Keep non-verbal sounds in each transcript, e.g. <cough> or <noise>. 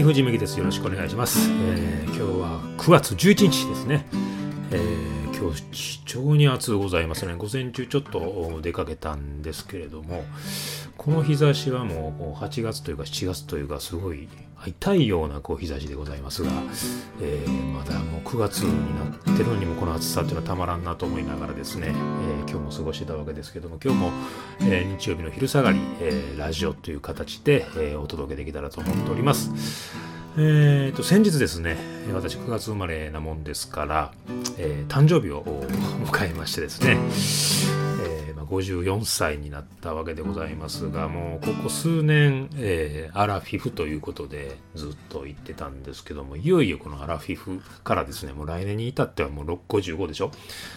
はい、藤麦です。よろしくお願いします。えー今日は9月11日ですね。えー今日非常に暑うございますね。午前中ちょっと出かけたんですけれども、この日差しはもうこう8月というか7月というかすごい痛いようなこう日差しでございますが、えーまだもう9月になってるのにもこの暑さっていうのはたまらんなと思いながらですね、えー今日も過ごしてたわけですけども、今日も、えー日曜日の昼下がり、えラジオという形で、えお届けできたらと思っております。えー、と先日ですね私9月生まれなもんですから、え誕生日を迎えましてですね、54歳になったわけでございますがもうここ数年、えーアラフィフということでずっと言ってたんですけどもいよいよこのアラフィフからですねもう来年に至ってはもう6 55でしょ？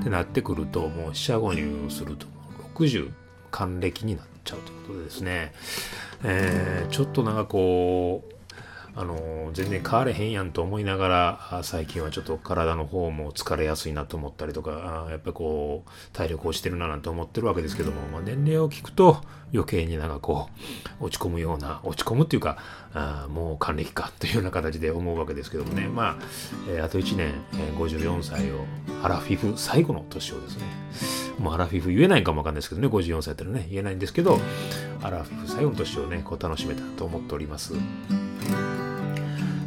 ってなってくるともう四捨五入するともう60還暦になっちゃうということでですね、えーちょっとなんかこうあの全然変われへんやんと思いながら最近はちょっと体の方も疲れやすいなと思ったりとかあやっぱこう体力落ちてるななんて思ってるわけですけども、まあ、年齢を聞くと余計になんかこう落ち込むような落ち込むっていうかあもう還暦かというような形で思うわけですけどもね。まあ、えーあと1年、えー54歳をアラフィフ最後の年をですね。もうアラフィフ言えないかもわかんないですけどね。54歳ってのね言えないんですけどアラフィフ最後の年をねこう楽しめたと思っております。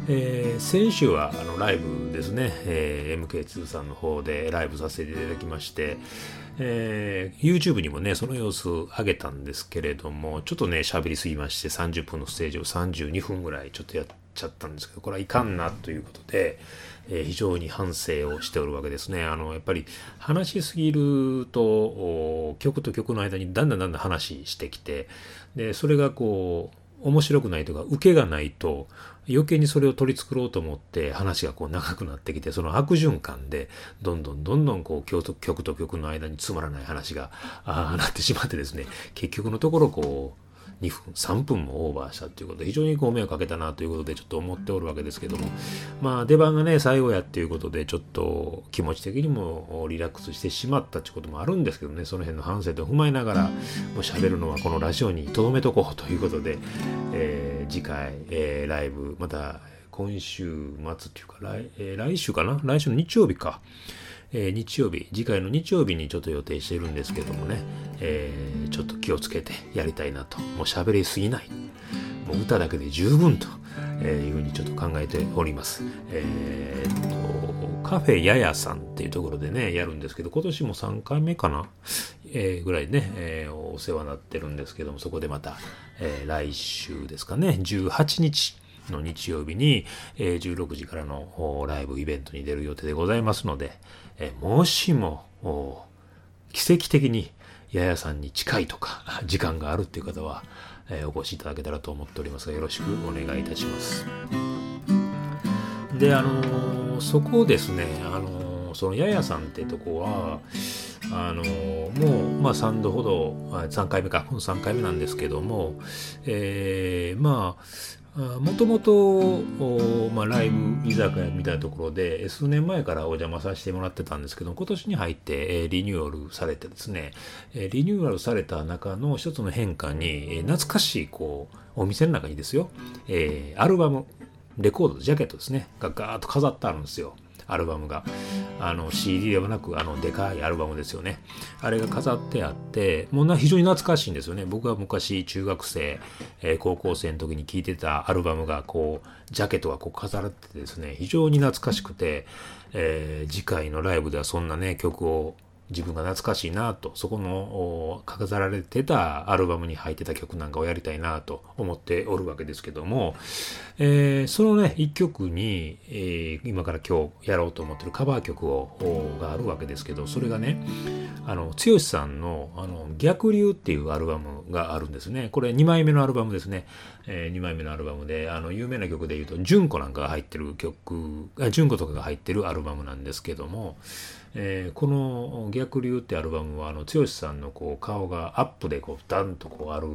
えー先週はあのライブですね、えー MK2 さんの方でライブさせていただきまして、えー YouTube にもねその様子上げたんですけれどもちょっとね喋りすぎまして30分のステージを32分ぐらいちょっとやっちゃったんですけどこれはいかんなということで、えー非常に反省をしておるわけですね。あのやっぱり話しすぎると曲と曲の間にだんだんだんだん話してきてでそれがこう面白くないとか受けがないと余計にそれを取り繕ろうと思って話がこう長くなってきてその悪循環でどんどんどんどんこう曲と曲の間につまらない話がああなってしまってですね結局のところこう2分3分もオーバーしたということで非常にご迷惑かけたなということでちょっと思っておるわけですけども。まあ出番がね最後やっていうことでちょっと気持ち的にもリラックスしてしまったということもあるんですけどね。その辺の反省と踏まえながらもう喋るのはこのラジオに留めとこうということで、えー次回、えーライブまた今週末っていうか来,、えー来週かな？来週の日曜日か。えー日曜日、次回の日曜日にちょっと予定してるんですけどもね、えーちょっと気をつけてやりたいなと。もう喋りすぎない。もう歌だけで十分とえいうふうにちょっと考えております。えーっと、カフェややさんっていうところでね、やるんですけど、今年も3回目かな、えーぐらいね、えお世話になってるんですけども、そこでまた、え来週ですかね、18日、の日曜日に、えー16時からのライブイベントに出る予定でございますので、えーもしも奇跡的にややさんに近いとか <laughs> 時間があるっていう方は、えーお越しいただけたらと思っておりますがよろしくお願いいたします。であのそこですねあのそのややさんってとこはあのもう、まあ、3度ほど3回目かこの3回目なんですけども、えーまあもともと、ライブ居酒屋みたいなところで、数年前からお邪魔させてもらってたんですけど、今年に入って、えリニューアルされてですね、えリニューアルされた中の一つの変化に、え懐かしい、こう、お店の中にですよ、えーアルバム、レコード、ジャケットですね、がガーッと飾ってあるんですよ。アルバムが。あの CD ではなく、あの、でかいアルバムですよね。あれが飾ってあって、もうな非常に懐かしいんですよね。僕は昔、中学生、えー高校生の時に聴いてたアルバムが、こう、ジャケットがこう飾られてですね、非常に懐かしくて、えー次回のライブではそんなね、曲を自分が懐かしいなと、そこのお飾られてたアルバムに入ってた曲なんかをやりたいなと思っておるわけですけども、えーそのね、一曲に、えー今から今日やろうと思ってるカバー曲をがあるわけですけど、それがね、あの、剛さんの、あの、逆流っていうアルバムがあるんですね。これ2枚目のアルバムですね。え2枚目のアルバムで、あの、有名な曲で言うと、純子なんかが入ってる曲、あ純子とかが入ってるアルバムなんですけども、えーこの「逆流」ってアルバムはあの剛さんのこう顔がアップでこうダンとこうある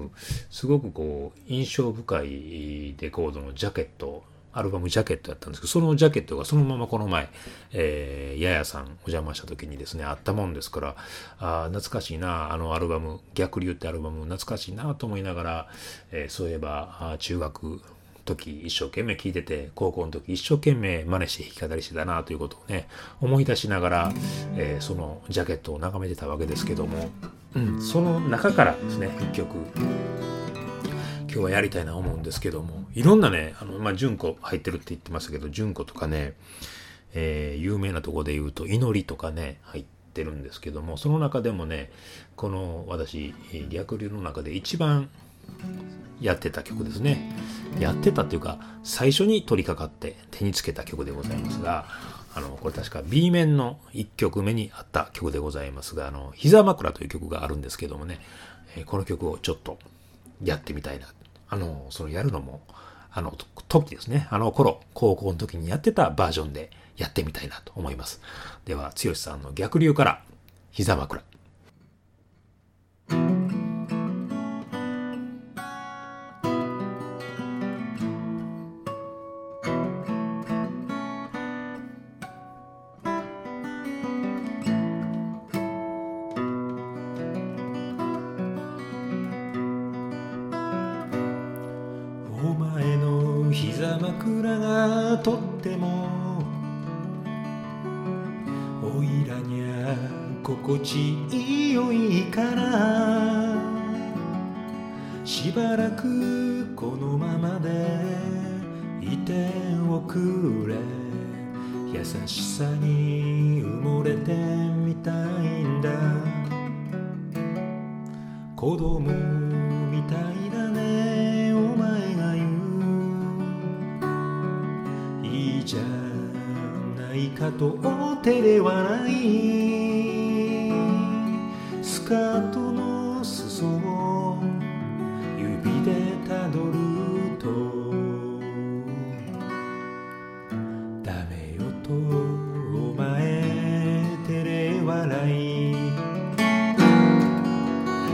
すごくこう印象深いレコードのジャケットアルバムジャケットやったんですけどそのジャケットがそのままこの前、えー、ややさんお邪魔した時にですねあったもんですからあー懐かしいなあのアルバム「逆流」ってアルバム懐かしいなと思いながら、えーそういえば中学時一生懸命聞いてて、高校の時一生懸命真似して弾き語りしてたなということをね、思い出しながら、えー、そのジャケットを眺めてたわけですけども、うん、その中からですね、一曲、今日はやりたいな思うんですけども、いろんなね、あの、まあ、純子入ってるって言ってましたけど、純子とかね、えー、有名なとこで言うと、祈りとかね、入ってるんですけども、その中でもね、この私、略流の中で一番やってた曲ですね。やってたっていうか、最初に取り掛かって手につけた曲でございますが、あの、これ確か B 面の1曲目にあった曲でございますが、あの、膝枕という曲があるんですけどもね、えこの曲をちょっとやってみたいな。あの、そのやるのも、あの時ですね、あの頃、高校の時にやってたバージョンでやってみたいなと思います。では、剛さんの逆流から膝枕。枕がとってもおいらにゃ心地いいよいからしばらくこのままでいておくれ。優しさに埋もれてみたいんだ。子供みたいじゃないかと照れ笑いスカートの裾を指でたどると。ダメよとお前。照れ笑い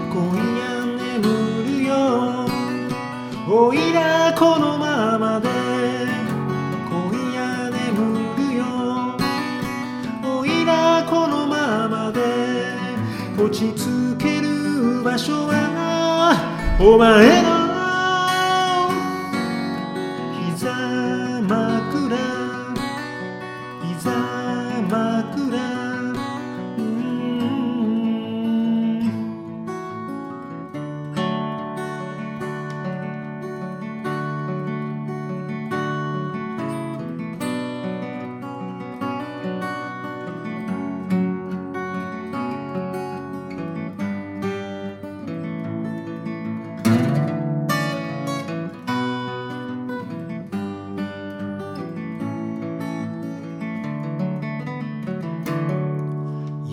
今夜眠るよおいらこのましつける場所はお前の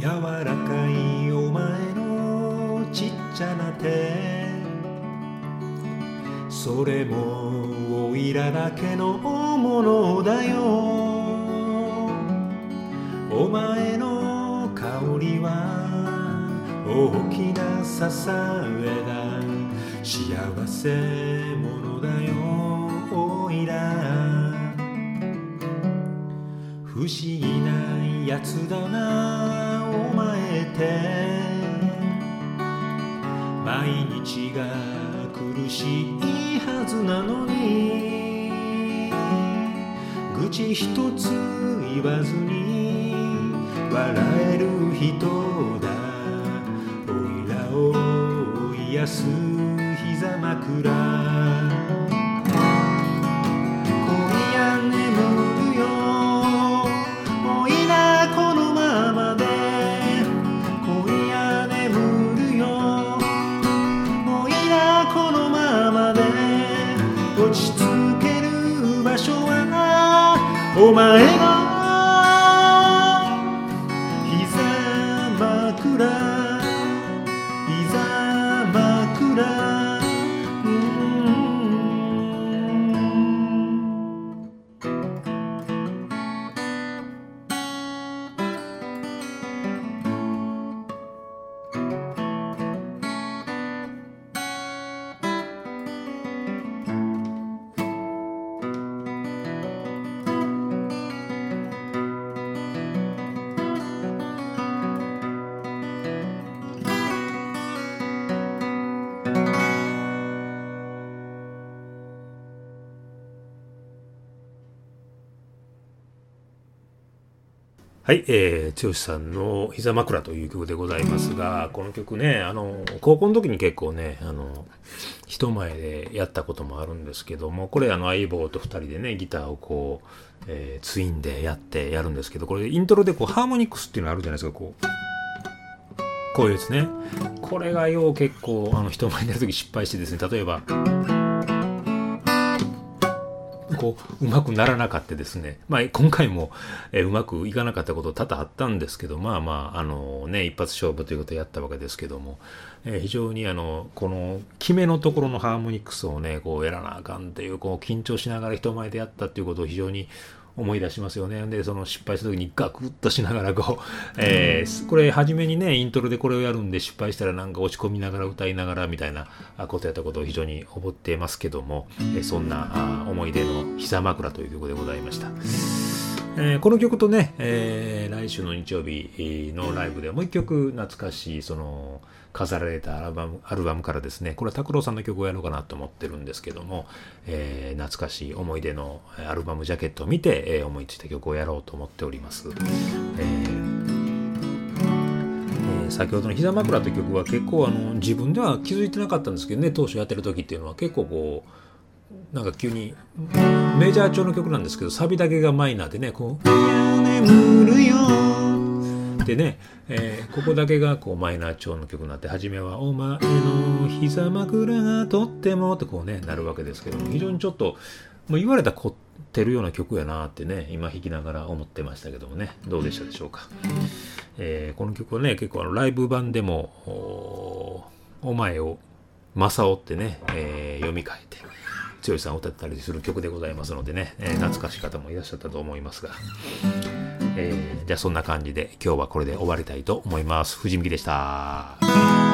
柔らかいお前のちっちゃな手それもおいらだけのものだよ。お前の香りは大きな支えだ。幸せ者だよおいら。不思議なやつだな。て。毎日が苦しいはずなのに愚痴一つ言わずに笑える人だ。おいらを癒す。はい、えー、剛さんの膝枕という曲でございますが、この曲ね、あの、高校の時に結構ね、あの、人前でやったこともあるんですけども、これあの相棒と2人でね、ギターをこう、えー、ツインでやってやるんですけど、これイントロでこうハーモニクスっていうのあるじゃないですか、こう。こういうやつね。これがよう結構あの人前にやるとき失敗してですね、例えば、こう、うまくならなかったですね。まあ、今回も、え、うまくいかなかったこと多々あったんですけど、まあまあ、あのね、一発勝負ということをやったわけですけども、え、非常にあの、この、決めのところのハーモニクスをね、こう、やらなあかんっていう、こう、緊張しながら人前でやったっていうことを非常に思い出しますよね。で、その失敗した時にガクッとしながらこう、えー、これ初めにね、イントロでこれをやるんで失敗したらなんか落ち込みながら歌いながらみたいなことやったことを非常に覚ってますけども、え、そんな思い出の膝枕という曲でございました。えー、この曲とね、えー、来週の日曜日のライブでもう一曲懐かしい、その、飾られたアルバムアルバムからですね、これは拓郎さんの曲をやろうかなと思ってるんですけども、えー、懐かしい思い出のアルバムジャケットを見て、えー、思いついた曲をやろうと思っております。えー、先ほどの「膝枕」という曲は結構あの自分では気づいてなかったんですけどね当初やってる時っていうのは結構こうなんか急にメジャー調の曲なんですけどサビだけがマイナーでねこう「眠るよ」でね、えー、ここだけがこうマイナー調の曲になって初めは「お前の膝枕がとっても」ってこうねなるわけですけども非常にちょっともう言われた凝ってるような曲やなってね今弾きながら思ってましたけどもねどうでしたでしょうか、えー、この曲はね結構あのライブ版でも「お前を正雄」ってね、えー、読み替えて剛さんを歌ったりする曲でございますのでね、えー、懐かしい方もいらっしゃったと思いますがえー、じゃあそんな感じで今日はこれで終わりたいと思います。藤美希でした。